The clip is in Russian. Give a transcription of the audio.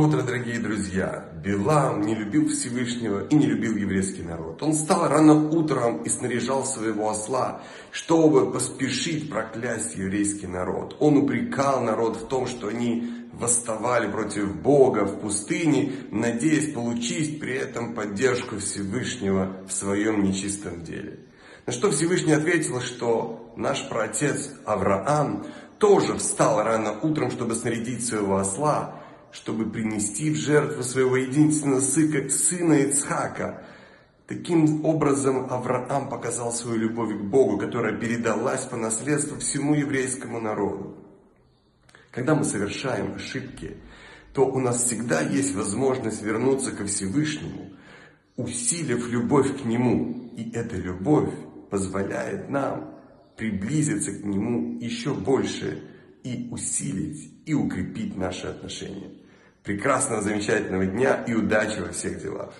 Доброе утро, дорогие друзья! Билам не любил Всевышнего и не любил еврейский народ. Он встал рано утром и снаряжал своего осла, чтобы поспешить проклясть еврейский народ. Он упрекал народ в том, что они восставали против Бога в пустыне, надеясь получить при этом поддержку Всевышнего в своем нечистом деле. На что Всевышний ответил, что наш праотец Авраам тоже встал рано утром, чтобы снарядить своего осла, чтобы принести в жертву своего единственного сына Ицхака. Таким образом Авраам показал свою любовь к Богу, которая передалась по наследству всему еврейскому народу. Когда мы совершаем ошибки, то у нас всегда есть возможность вернуться ко Всевышнему, усилив любовь к Нему. И эта любовь позволяет нам приблизиться к Нему еще больше и усилить, и укрепить наши отношения. Прекрасного, замечательного дня и удачи во всех делах.